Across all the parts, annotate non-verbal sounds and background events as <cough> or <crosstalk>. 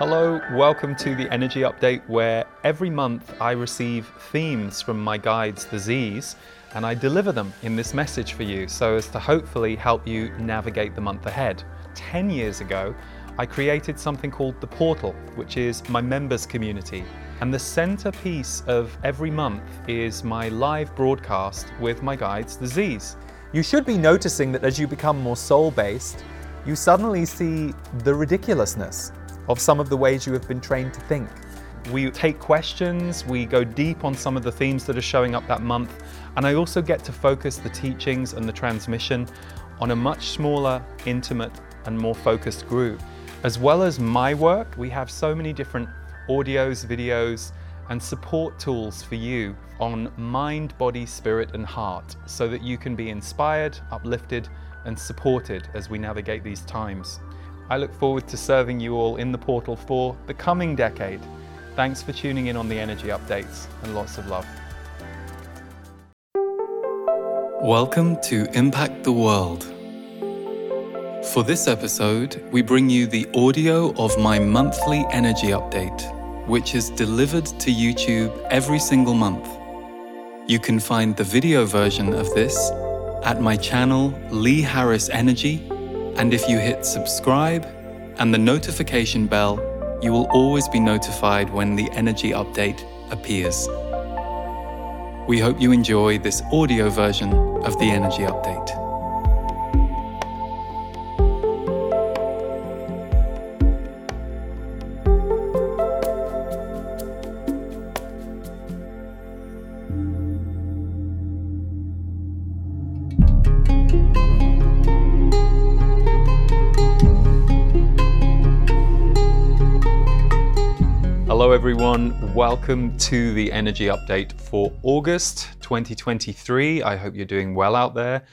Hello, welcome to the Energy Update, where every month I receive themes from my guides, the Z's, and I deliver them in this message for you so as to hopefully help you navigate the month ahead. 10 years ago, I created something called The Portal, which is my members community. And the centerpiece of every month is my live broadcast with my guides, the Z's. You should be noticing that as you become more soul based, you suddenly see the ridiculousness of some of the ways you have been trained to think. We take questions, we go deep on some of the themes that are showing up that month, and I also get to focus the teachings and the transmission on a much smaller, intimate, and more focused group. As well as my work, we have so many different audios, videos, and support tools for you on mind, body, spirit, and heart so that you can be inspired, uplifted, and supported as we navigate these times. I look forward to serving you all in the portal for the coming decade. Thanks for tuning in on the energy updates and lots of love. Welcome to Impact the World. For this episode, we bring you the audio of my monthly energy update, which is delivered to YouTube every single month. You can find the video version of this at my channel Lee Harris Energy, and if you hit subscribe and the notification bell, you will always be notified when the energy update appears. We hope you enjoy this audio version of the energy update. Hello, everyone. Welcome to the energy update for August 2023. I hope you're doing well out there.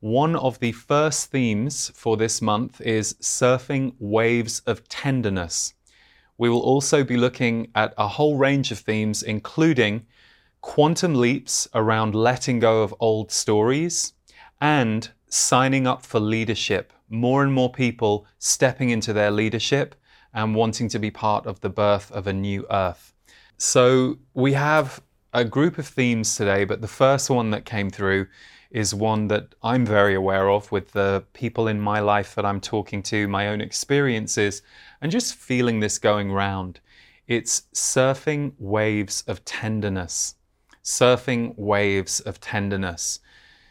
One of the first themes for this month is surfing waves of tenderness. We will also be looking at a whole range of themes, including quantum leaps around letting go of old stories and signing up for leadership. More and more people stepping into their leadership and wanting to be part of the birth of a new earth. So we have a group of themes today, but the first one that came through is one that I'm very aware of with the people in my life that I'm talking to, my own experiences, and just feeling this going round. It's surfing waves of tenderness. Surfing waves of tenderness.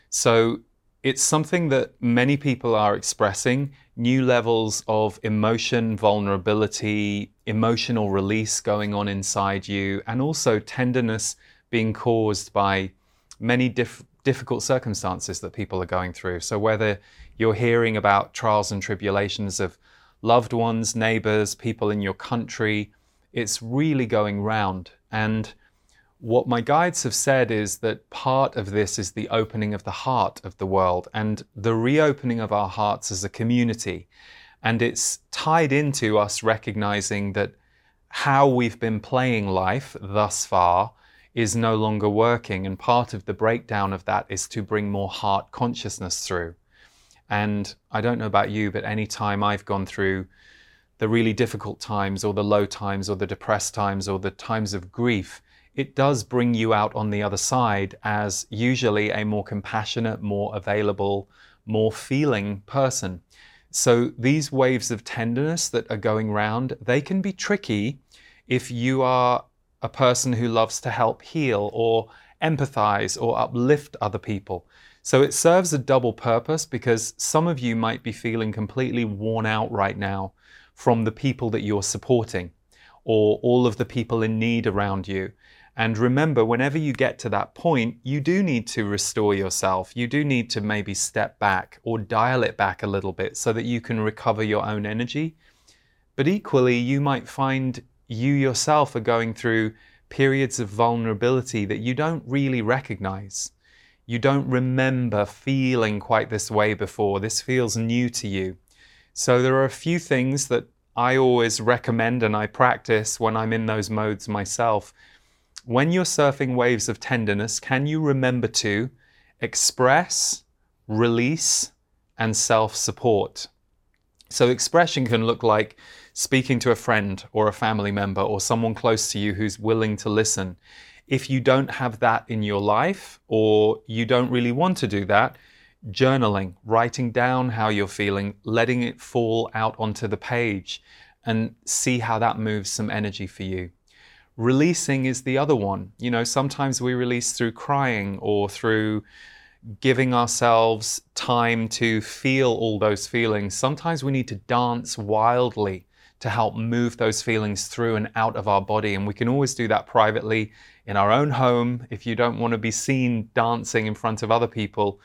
So it's something that many people are expressing new levels of emotion, vulnerability, emotional release going on inside you, and also tenderness being caused by many diff- difficult circumstances that people are going through. So, whether you're hearing about trials and tribulations of loved ones, neighbors, people in your country, it's really going round. And what my guides have said is that part of this is the opening of the heart of the world and the reopening of our hearts as a community. And it's tied into us recognizing that how we've been playing life thus far is no longer working. And part of the breakdown of that is to bring more heart consciousness through. And I don't know about you, but any time I've gone through the really difficult times or the low times or the depressed times or the times of grief, it does bring you out on the other side as usually a more compassionate, more available, more feeling person. So these waves of tenderness that are going round, they can be tricky if you are a person who loves to help heal or empathize or uplift other people. So it serves a double purpose because some of you might be feeling completely worn out right now from the people that you're supporting or all of the people in need around you. And remember, whenever you get to that point, you do need to restore yourself. You do need to maybe step back or dial it back a little bit so that you can recover your own energy. But equally, you might find you yourself are going through periods of vulnerability that you don't really recognize. You don't remember feeling quite this way before. This feels new to you. So, there are a few things that I always recommend and I practice when I'm in those modes myself when you're surfing waves of tenderness, can you remember to express, release, and self support? So, expression can look like speaking to a friend or a family member or someone close to you who's willing to listen. If you don't have that in your life or you don't really want to do that, journaling, writing down how you're feeling, letting it fall out onto the page, and see how that moves some energy for you. Releasing is the other one. You know, sometimes we release through crying or through giving ourselves time to feel all those feelings. Sometimes we need to dance wildly to help move those feelings through and out of our body. And we can always do that privately in our own home if you don't want to be seen dancing in front of other people.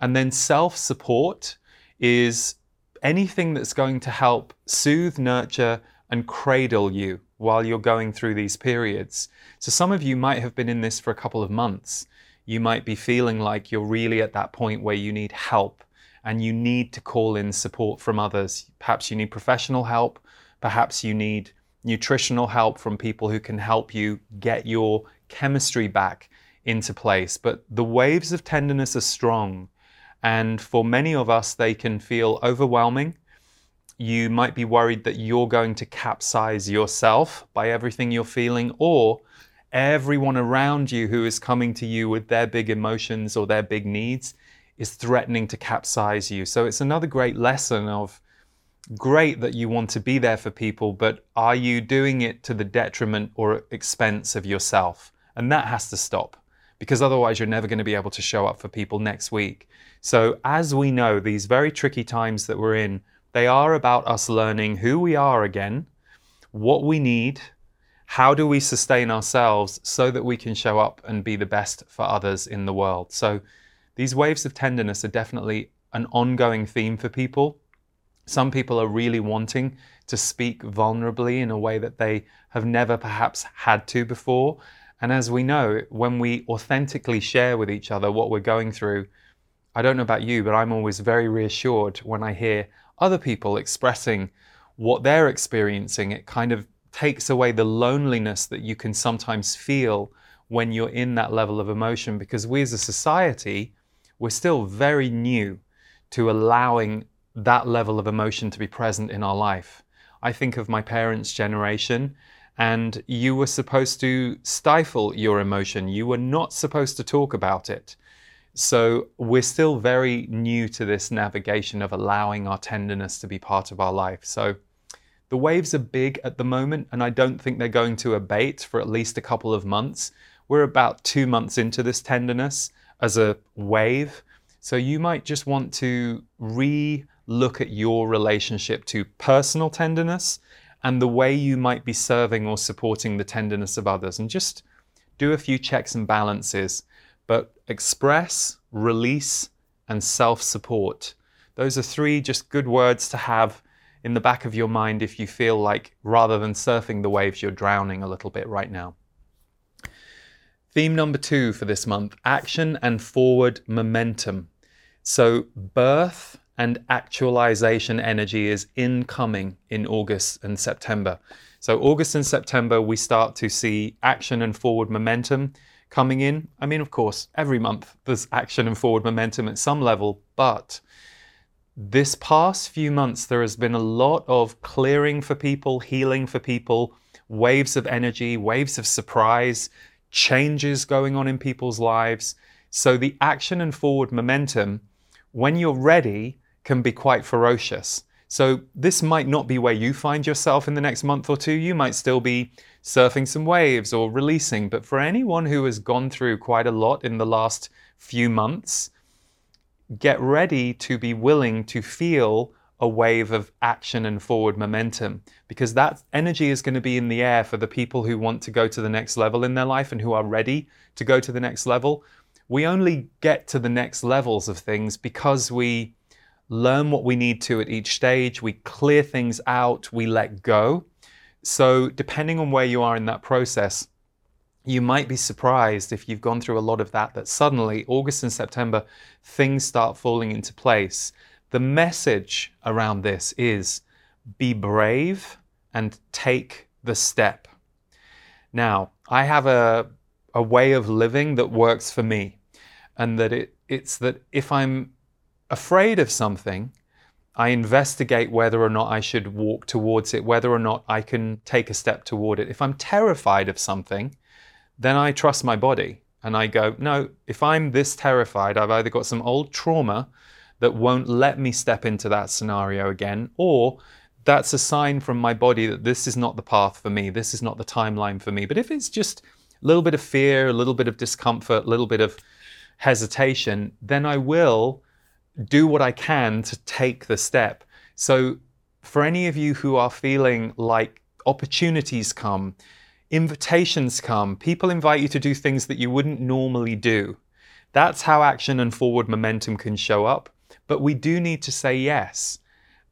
And then self support is anything that's going to help soothe, nurture, and cradle you while you're going through these periods. So, some of you might have been in this for a couple of months you might be feeling like you're really at that point where you need help and you need to call in support from others. Perhaps you need professional help, perhaps you need nutritional help from people who can help you get your chemistry back into place. But the waves of tenderness are strong, and for many of us, they can feel overwhelming. You might be worried that you're going to capsize yourself by everything you're feeling, or everyone around you who is coming to you with their big emotions or their big needs is threatening to capsize you. So it's another great lesson of great that you want to be there for people, but are you doing it to the detriment or expense of yourself? And that has to stop because otherwise you're never going to be able to show up for people next week. So as we know, these very tricky times that we're in, they are about us learning who we are again, what we need, how do we sustain ourselves so that we can show up and be the best for others in the world? So, these waves of tenderness are definitely an ongoing theme for people. Some people are really wanting to speak vulnerably in a way that they have never perhaps had to before. And as we know, when we authentically share with each other what we're going through, I don't know about you, but I'm always very reassured when I hear other people expressing what they're experiencing. It kind of takes away the loneliness that you can sometimes feel when you're in that level of emotion because we as a society, we're still very new to allowing that level of emotion to be present in our life. I think of my parents' generation, and you were supposed to stifle your emotion. You were not supposed to talk about it. So we're still very new to this navigation of allowing our tenderness to be part of our life. So the waves are big at the moment, and I don't think they're going to abate for at least a couple of months. We're about two months into this tenderness as a wave. So you might just want to re look at your relationship to personal tenderness and the way you might be serving or supporting the tenderness of others and just do a few checks and balances. But express, release, and self support. Those are three just good words to have in the back of your mind if you feel like rather than surfing the waves, you're drowning a little bit right now. Theme number two for this month action and forward momentum. So, birth and actualization energy is incoming in August and September. So, August and September, we start to see action and forward momentum coming in. I mean, of course, every month there's action and forward momentum at some level, but this past few months, there has been a lot of clearing for people, healing for people, waves of energy, waves of surprise, changes going on in people's lives. So the action and forward momentum, when you're ready, can be quite ferocious. So this might not be where you find yourself in the next month or two. You might still be surfing some waves or releasing. But for anyone who has gone through quite a lot in the last few months, get ready to be willing to feel a wave of action and forward momentum because that energy is going to be in the air for the people who want to go to the next level in their life and who are ready to go to the next level. We only get to the next levels of things because we learn what we need to at each stage, we clear things out, we let go. So, depending on where you are in that process, you might be surprised if you've gone through a lot of that, that suddenly, August and September, things start falling into place. The message around this is be brave and take the step. Now, I have a, a way of living that works for me, and that it, it's that if I'm afraid of something, I investigate whether or not I should walk towards it, whether or not I can take a step toward it. If I'm terrified of something, then I trust my body and I go, no, if I'm this terrified, I've either got some old trauma that won't let me step into that scenario again, or that's a sign from my body that this is not the path for me, this is not the timeline for me. But if it's just a little bit of fear, a little bit of discomfort, a little bit of hesitation, then I will do what I can to take the step. So, for any of you who are feeling like opportunities come, invitations come, people invite you to do things that you wouldn't normally do, that's how action and forward momentum can show up. But we do need to say yes.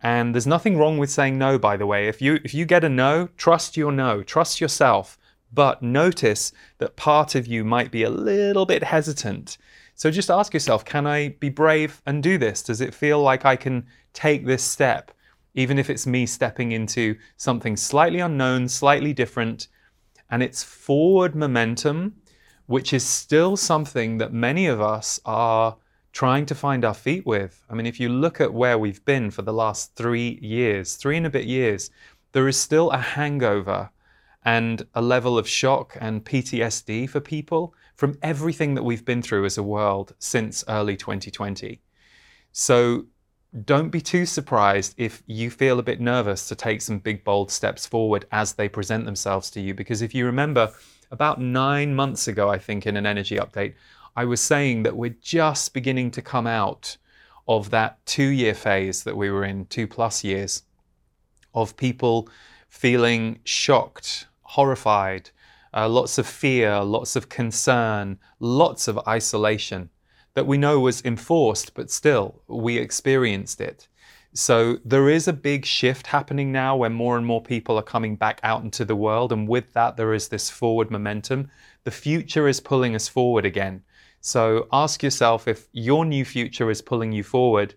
And there's nothing wrong with saying no, by the way. If you if you get a no, trust your no, trust yourself. But notice that part of you might be a little bit hesitant so just ask yourself can I be brave and do this? Does it feel like I can take this step, even if it's me stepping into something slightly unknown, slightly different? And it's forward momentum, which is still something that many of us are trying to find our feet with. I mean, if you look at where we've been for the last three years, three and a bit years, there is still a hangover and a level of shock and PTSD for people from everything that we've been through as a world since early 2020. So don't be too surprised if you feel a bit nervous to take some big, bold steps forward as they present themselves to you. Because if you remember, about nine months ago, I think, in an energy update, I was saying that we're just beginning to come out of that two year phase that we were in, two plus years, of people feeling shocked, horrified, uh, lots of fear, lots of concern, lots of isolation that we know was enforced, but still we experienced it. So there is a big shift happening now where more and more people are coming back out into the world, and with that, there is this forward momentum. The future is pulling us forward again. So ask yourself if your new future is pulling you forward,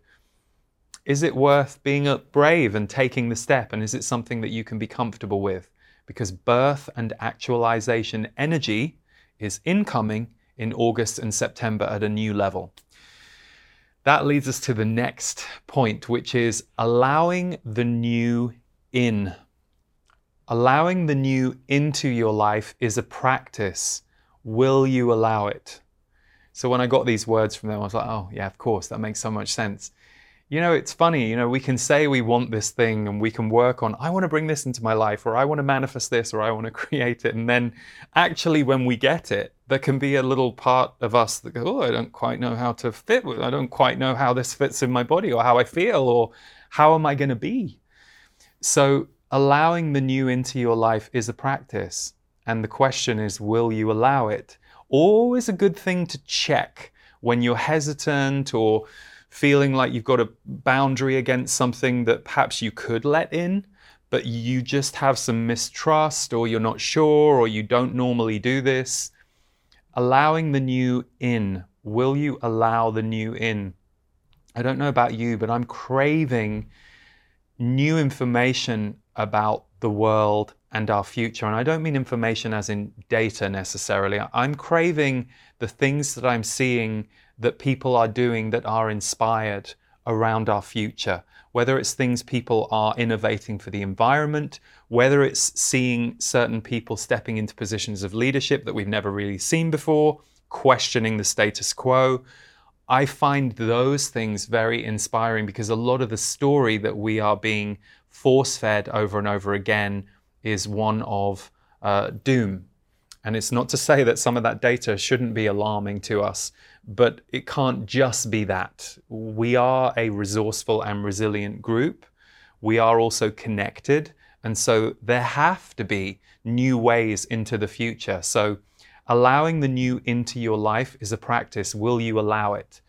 is it worth being brave and taking the step? And is it something that you can be comfortable with? Because birth and actualization energy is incoming in August and September at a new level. That leads us to the next point, which is allowing the new in. Allowing the new into your life is a practice. Will you allow it? So when I got these words from them, I was like, oh, yeah, of course, that makes so much sense you know, it's funny, you know, we can say we want this thing and we can work on, I want to bring this into my life, or I want to manifest this, or I want to <laughs> create it. And then actually, when we get it, there can be a little part of us that goes, oh, I don't quite know how to fit with, I don't quite know how this fits in my body, or how I feel, or how am I going to be? So, allowing the new into your life is a practice. And the question is, will you allow it? Always a good thing to check when you're hesitant or feeling like you've got a boundary against something that perhaps you could let in, but you just have some mistrust or you're not sure or you don't normally do this. Allowing the new in. Will you allow the new in? I don't know about you, but I'm craving new information about the world and our future. And I don't mean information as in data necessarily. I'm craving the things that I'm seeing that people are doing that are inspired around our future, whether it's things people are innovating for the environment, whether it's seeing certain people stepping into positions of leadership that we've never really seen before, questioning the status quo. I find those things very inspiring because a lot of the story that we are being force fed over and over again is one of uh, doom. And it's not to say that some of that data shouldn't be alarming to us, but it can't just be that. We are a resourceful and resilient group. We are also connected. And so there have to be new ways into the future. So allowing the new into your life is a practice. Will you allow it?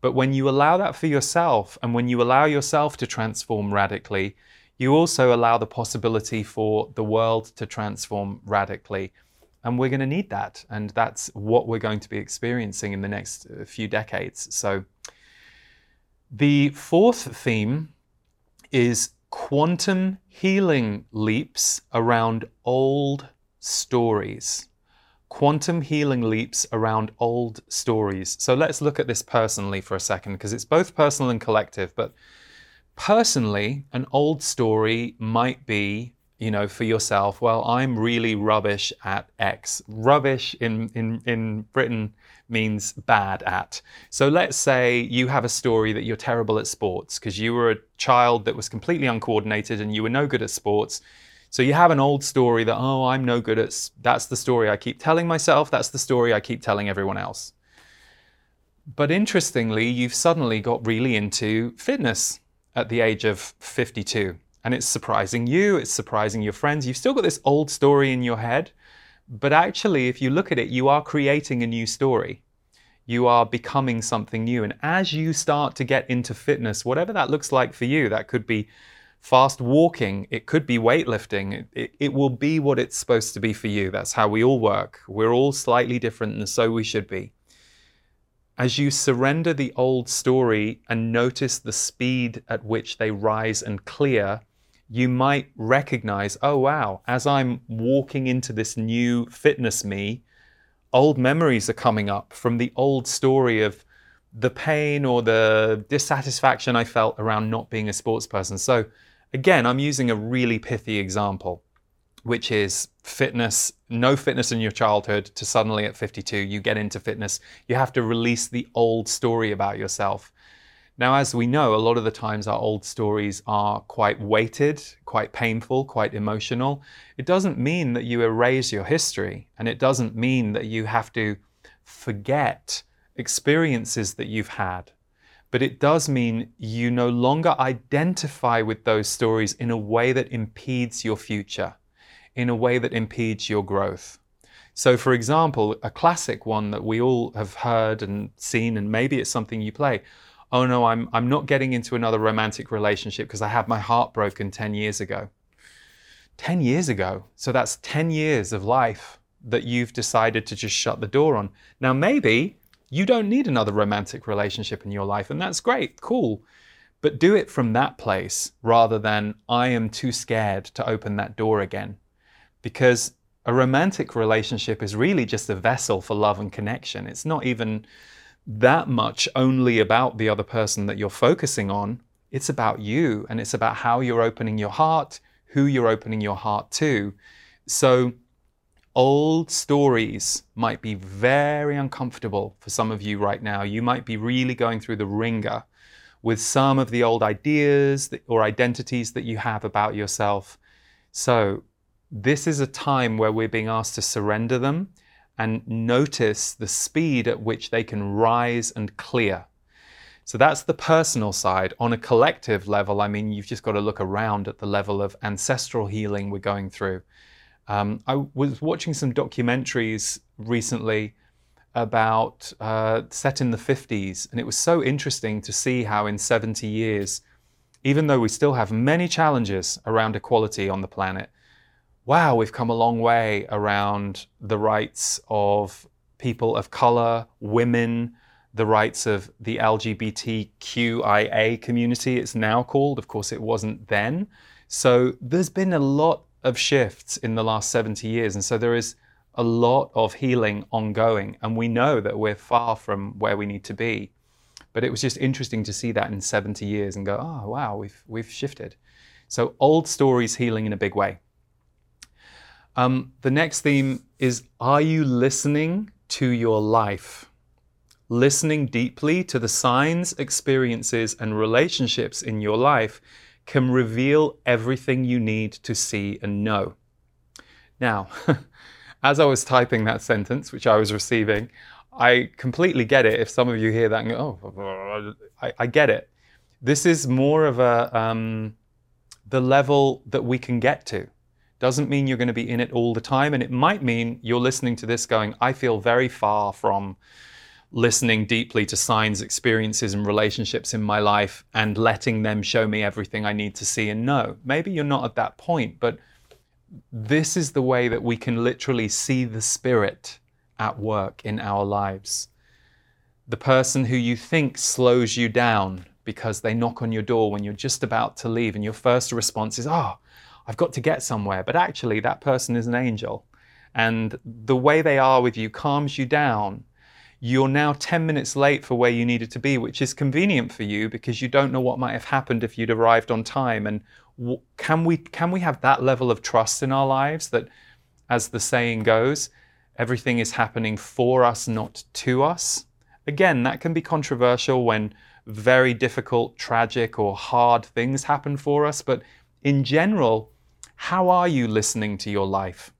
But when you allow that for yourself and when you allow yourself to transform radically, you also allow the possibility for the world to transform radically. And we're going to need that. And that's what we're going to be experiencing in the next uh, few decades. So, the fourth theme is quantum healing leaps around old stories. Quantum healing leaps around old stories. So let's look at this personally for a second, because it's both personal and collective. But personally, an old story might be, you know, for yourself, well, I'm really rubbish at X. Rubbish in, in, in Britain means bad at. So let's say you have a story that you're terrible at sports because you were a child that was completely uncoordinated and you were no good at sports. So you have an old story that, oh, I'm no good at, that's the story I keep telling myself, that's the story I keep telling everyone else. But interestingly, you've suddenly got really into fitness at the age of 52. And it's surprising you, it's surprising your friends. You've still got this old story in your head, but actually, if you look at it, you are creating a new story. You are becoming something new. And as you start to get into fitness, whatever that looks like for you, that could be fast walking, it could be weightlifting, it, it, it, will be what it's supposed to be for you. That's how we all work. We're all slightly different, and so we should be. As you surrender the old story and notice the speed at which they rise and clear, you might recognize, oh wow, as I'm walking into this new fitness me, old memories are coming up from the old story of the pain or the dissatisfaction I felt around not being a sports person. So, again, I'm using a really pithy example, which is fitness, no fitness in your childhood to suddenly at 52, you get into fitness. You have to release the old story about yourself. Now, as we know, a lot of the times our old stories are quite weighted, quite painful, quite emotional. It doesn't mean that you erase your history, and it doesn't mean that you have to forget experiences that you've had. But it does mean you no longer identify with those stories in a way that impedes your future, in a way that impedes your growth. So, for example, a classic one that we all have heard and seen, and maybe it's something you play oh no, I'm, I'm not getting into another romantic relationship because I had my heart broken 10 years ago. 10 years ago. So that's 10 years of life that you've decided to just shut the door on. Now, maybe you don't need another romantic relationship in your life, and that's great, cool. But do it from that place rather than I am too scared to open that door again. Because a romantic relationship is really just a vessel for love and connection. It's not even that much only about the other person that you're focusing on. It's about you and it's about how you're opening your heart, who you're opening your heart to. So, old stories might be very uncomfortable for some of you right now. You might be really going through the wringer with some of the old ideas or identities that you have about yourself. So, this is a time where we're being asked to surrender them and notice the speed at which they can rise and clear. So that's the personal side. On a collective level, I mean, you've just got to look around at the level of ancestral healing we're going through. Um, I was watching some documentaries recently about uh, set in the 50s, and it was so interesting to see how in 70 years, even though we still have many challenges around equality on the planet, wow, we've come a long way around the rights of people of color, women, the rights of the LGBTQIA community, it's now called. Of course, it wasn't then. So there's been a lot of shifts in the last 70 years. And so there is a lot of healing ongoing. And we know that we're far from where we need to be. But it was just interesting to see that in 70 years and go, oh, wow, we've, we've shifted. So old stories healing in a big way. Um, the next theme is Are you listening to your life? Listening deeply to the signs, experiences, and relationships in your life can reveal everything you need to see and know. Now, <laughs> as I was typing that sentence, which I was receiving, I completely get it. If some of you hear that and go, oh, I, I get it. This is more of a um, the level that we can get to doesn't mean you're going to be in it all the time. And it might mean you're listening to this going, I feel very far from listening deeply to signs, experiences, and relationships in my life and letting them show me everything I need to see and know. Maybe you're not at that point, but this is the way that we can literally see the Spirit at work in our lives. The person who you think slows you down because they knock on your door when you're just about to leave, and your first response is, Oh, I've got to get somewhere. But actually, that person is an angel. And the way they are with you calms you down. you're now 10 minutes late for where you needed to be, which is convenient for you because you don't know what might have happened if you'd arrived on time. And can we can we have that level of trust in our lives that, as the saying goes, everything is happening for us, not to us? Again, that can be controversial when very difficult, tragic, or hard things happen for us. But in general, how are you listening to your life?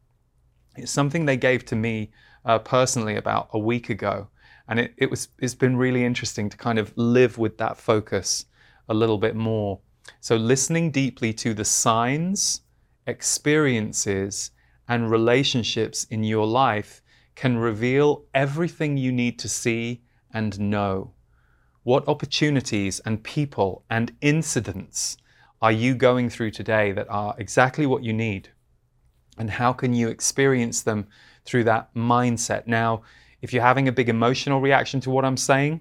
It's something they gave to me uh, personally about a week ago. And it, it was, it's been really interesting to kind of live with that focus a little bit more. So, listening deeply to the signs, experiences, and relationships in your life can reveal everything you need to see and know. What opportunities and people and incidents are you going through today that are exactly what you need? And how can you experience them through that mindset? Now, if you're having a big emotional reaction to what I'm saying,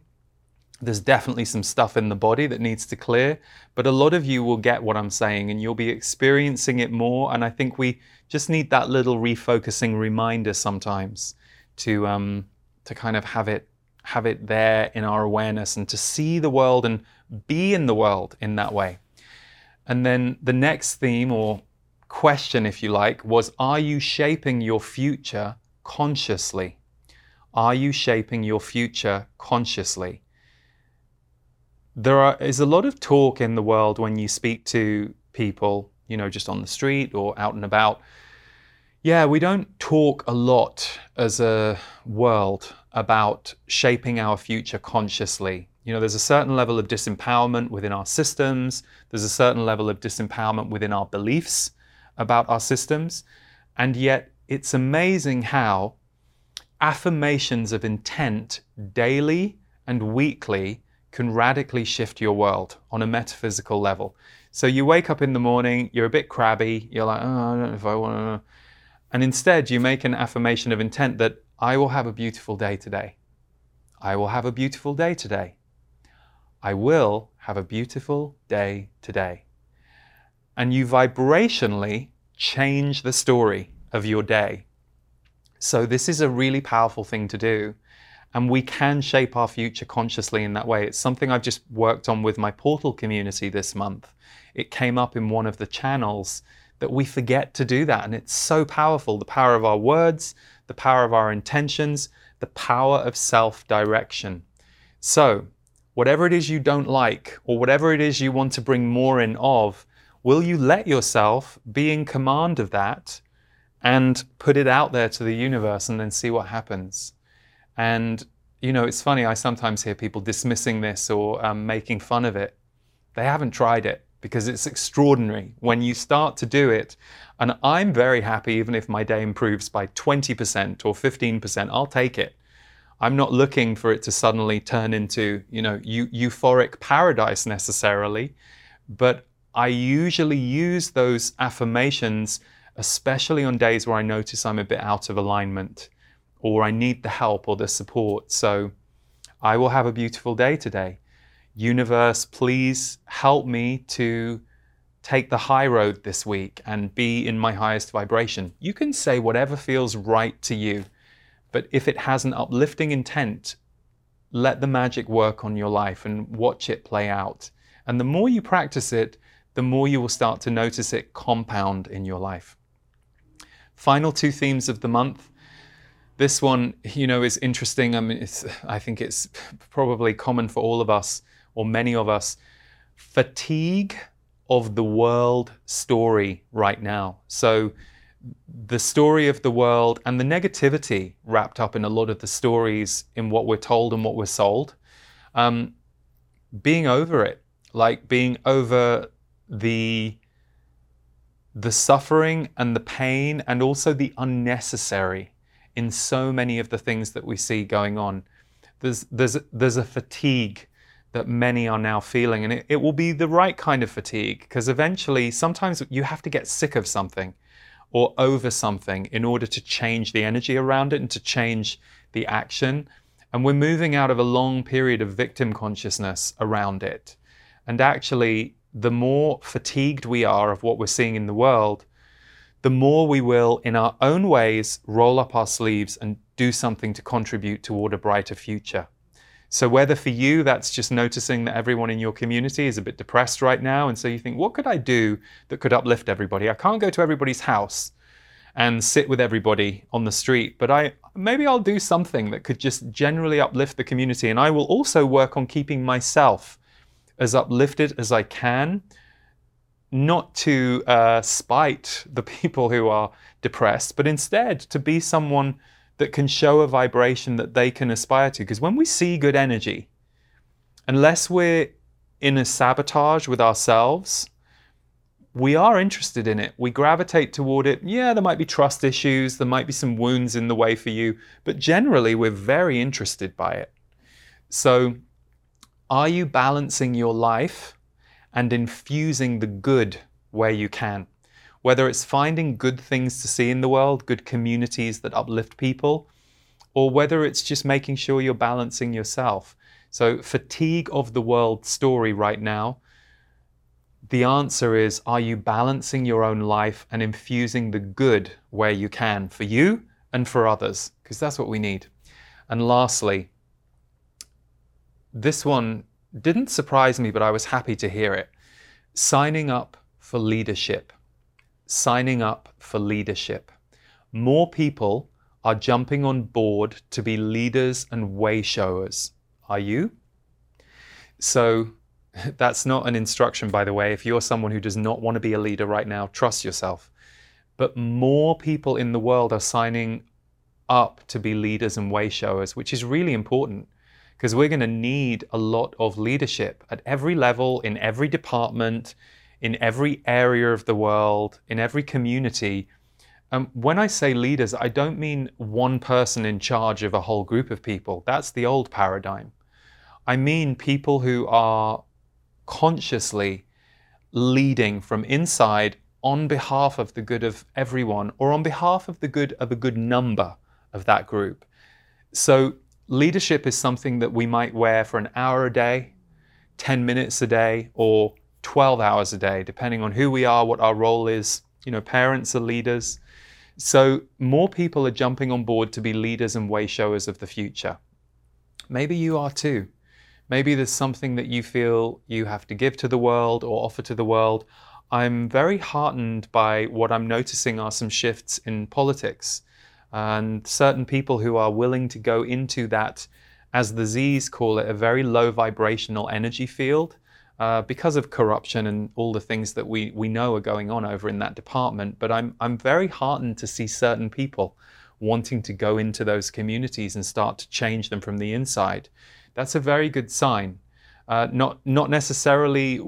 there's definitely some stuff in the body that needs to clear, but a lot of you will get what I'm saying and you'll be experiencing it more. And I think we just need that little refocusing reminder sometimes to um, to kind of have it have it there in our awareness and to see the world and be in the world in that way. And then the next theme or question, if you like, was Are you shaping your future consciously? Are you shaping your future consciously? There are, is a lot of talk in the world when you speak to people, you know, just on the street or out and about. Yeah, we don't talk a lot as a world about shaping our future consciously. You know, there's a certain level of disempowerment within our systems, there's a certain level of disempowerment within our beliefs about our systems, and yet it's amazing how affirmations of intent daily and weekly can radically shift your world on a metaphysical level. So you wake up in the morning, you're a bit crabby, you're like, oh, I don't know if I want to. And instead, you make an affirmation of intent that I will have a beautiful day today. I will have a beautiful day today. I will have a beautiful day today. And you vibrationally change the story of your day. So, this is a really powerful thing to do. And we can shape our future consciously in that way. It's something I've just worked on with my portal community this month. It came up in one of the channels that we forget to do that. And it's so powerful the power of our words, the power of our intentions, the power of self direction. So, whatever it is you don't like, or whatever it is you want to bring more in of, will you let yourself be in command of that and put it out there to the universe and then see what happens? And, you know, it's funny, I sometimes hear people dismissing this or um, making fun of it. They haven't tried it because it's extraordinary when you start to do it. And I'm very happy, even if my day improves by 20% or 15%, I'll take it. I'm not looking for it to suddenly turn into, you know, euphoric paradise necessarily, but I usually use those affirmations, especially on days where I notice I'm a bit out of alignment or I need the help or the support. So I will have a beautiful day today. Universe, please help me to take the high road this week and be in my highest vibration. You can say whatever feels right to you. But if it has an uplifting intent, let the magic work on your life and watch it play out. And the more you practice it, the more you will start to notice it compound in your life. Final two themes of the month. This one, you know, is interesting. I mean, I think it's probably common for all of us, or many of us. Fatigue of the world story right now. So, the story of the world and the negativity wrapped up in a lot of the stories in what we're told and what we're sold. Um, being over it, like being over the the suffering and the pain and also the unnecessary in so many of the things that we see going on. There's there's there's a fatigue that many are now feeling, and it, it will be the right kind of fatigue because eventually sometimes you have to get sick of something or over something in order to change the energy around it and to change the action. And we're moving out of a long period of victim consciousness around it. And actually, the more fatigued we are of what we're seeing in the world, the more we will, in our own ways, roll up our sleeves and do something to contribute toward a brighter future. So, whether for you that's just noticing that everyone in your community is a bit depressed right now, and so you think, what could I do that could uplift everybody? I can't go to everybody's house and sit with everybody on the street, but I maybe I'll do something that could just generally uplift the community. And I will also work on keeping myself as uplifted as I can, not to uh, spite the <laughs> people who are depressed, but instead to be someone that can show a vibration that they can aspire to. Because when we see good energy, unless we're in a sabotage with ourselves, we are interested in it. We gravitate toward it. Yeah, there might be trust issues, there might be some wounds in the way for you, but generally we're very interested by it. So, are you balancing your life and infusing the good where you can? Whether it's finding good things to see in the world, good communities that uplift people, or whether it's just making sure you're balancing yourself. So, fatigue of the world story right now the answer is are you balancing your own life and infusing the good where you can for you and for others? Because that's what we need. And lastly, this one didn't surprise me, but I was happy to hear it. Signing up for leadership. Signing up for leadership. More people are jumping on board to be leaders and way showers. Are you? So, <laughs> That's not an instruction, by the way. If you're someone who does not want to be a leader right now, trust yourself. But more people in the world are signing up to be leaders and way showers, which is really important because we're going to need a lot of leadership at every level, in every department, in every area of the world, in every community. Um, when I say leaders, I don't mean one person in charge of a whole group of people. That's the old paradigm. I mean people who are consciously leading from inside on behalf of the good of everyone or on behalf of the good of a good number of that group. So, leadership is something that we might wear for an hour a day, 10 minutes a day, or 12 hours a day, depending on who we are, what our role is. You know, parents are leaders. So, more people are jumping on board to be leaders and way showers of the future. Maybe you are too. Maybe there's something that you feel you have to give to the world or offer to the world. I'm very heartened by what I'm noticing are some shifts in politics and certain people who are willing to go into that, as the Z's call it, a very low vibrational energy field. Uh, because of corruption and all the things that we, we know are going on over in that department. But I'm, I'm very heartened to see certain people wanting to go into those communities and start to change them from the inside that's a very good sign. Uh, not not necessarily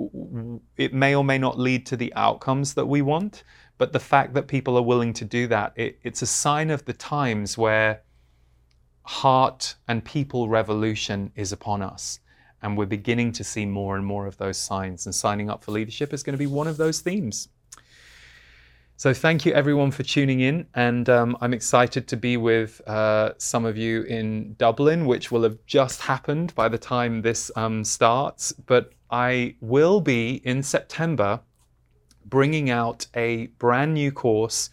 it may or may not lead to the outcomes that we want, but the fact that people are willing to do that, it, it's a sign of the times where heart and people revolution is upon us. And we're beginning to see more and more of those signs. And signing up for leadership is going to be one of those themes. So thank you everyone for tuning in, and um, I'm excited to be with uh, some of you in Dublin, which will have just happened by the time this um, starts. But I will be in September bringing out a brand new course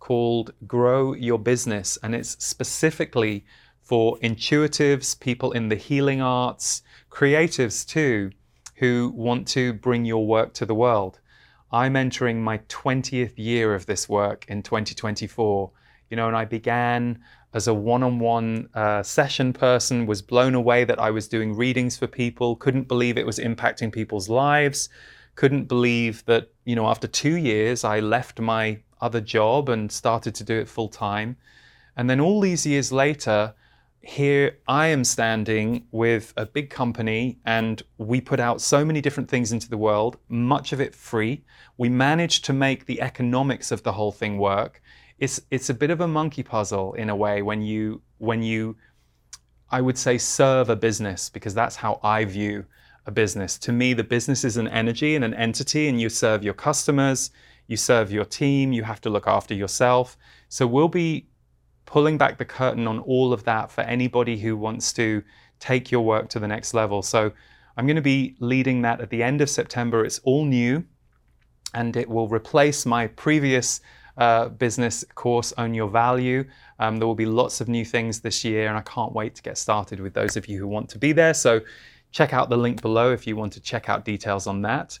called Grow Your Business, and it's specifically for intuitives, people in the healing arts, creatives too, who want to bring your work to the world. I'm entering my 20th year of this work in 2024. You know, and I began as a one-on-one uh, session person, was blown away that I was doing readings for people, couldn't believe it was impacting people's lives, couldn't believe that, you know, after two years, I left my other job and started to do it full time. And then all these years later, here I am standing with a big company, and we put out so many different things into the world, much of it free. We managed to make the economics of the whole thing work. It's it's a bit of a monkey puzzle in a way when you when you I would say serve a business because that's how I view a business. To me, the business is an energy and an entity, and you serve your customers, you serve your team, you have to look after yourself. So we'll be pulling back the curtain on all of that for anybody who wants to take your work to the next level. So I'm going to be leading that at the end of September. It's all new and it will replace my previous uh, business course, Own Your Value. Um, there will be lots of new things this year, and I can't wait to get started with those of you who want to be there. So check out the link below if you want to check out details on that.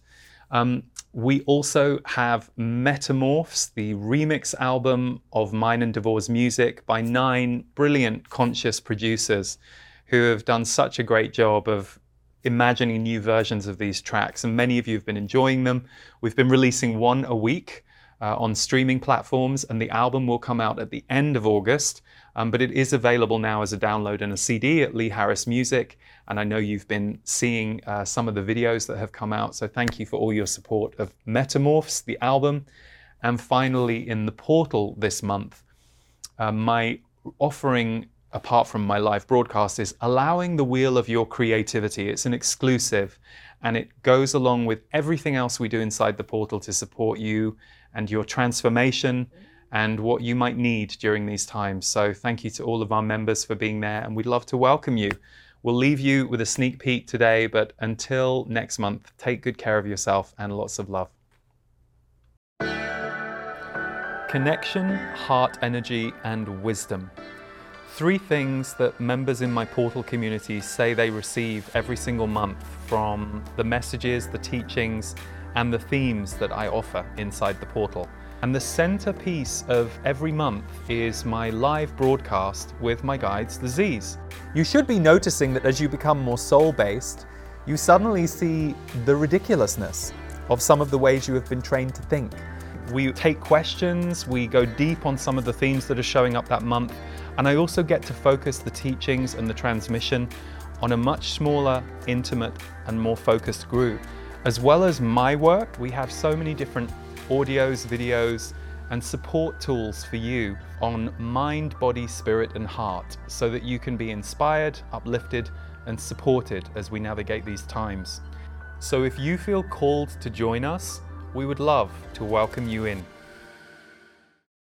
Um, we also have Metamorphs, the remix album of mine and Devor's music by nine brilliant conscious producers who have done such a great job of imagining new versions of these tracks. And many of you have been enjoying them. We've been releasing one a week uh, on streaming platforms, and the album will come out at the end of August. Um, but it is available now as a download and a CD at Lee Harris Music. And I know you've been seeing uh, some of the videos that have come out. So thank you for all your support of Metamorphs, the album. And finally, in the portal this month, uh, my offering, apart from my live broadcast, is allowing the wheel of your creativity. It's an exclusive and it goes along with everything else we do inside the portal to support you and your transformation and what you might need during these times. So, thank you to all of our members for being there, and we'd love to welcome you. We'll leave you with a sneak peek today, but until next month, take good care of yourself and lots of love. Connection, heart energy, and wisdom. Three things that members in my portal community say they receive every single month from the messages, the teachings, and the themes that I offer inside the portal. And the centerpiece of every month is my live broadcast with my guides, the Z's. You should be noticing that as you become more soul based, you suddenly see the ridiculousness of some of the ways you have been trained to think. We take questions, we go deep on some of the themes that are showing up that month, and I also get to focus the teachings and the transmission on a much smaller, intimate, and more focused group. As well as my work, we have so many different audios, videos, and support tools for you on mind, body, spirit, and heart so that you can be inspired, uplifted, and supported as we navigate these times. So if you feel called to join us, we would love to welcome you in.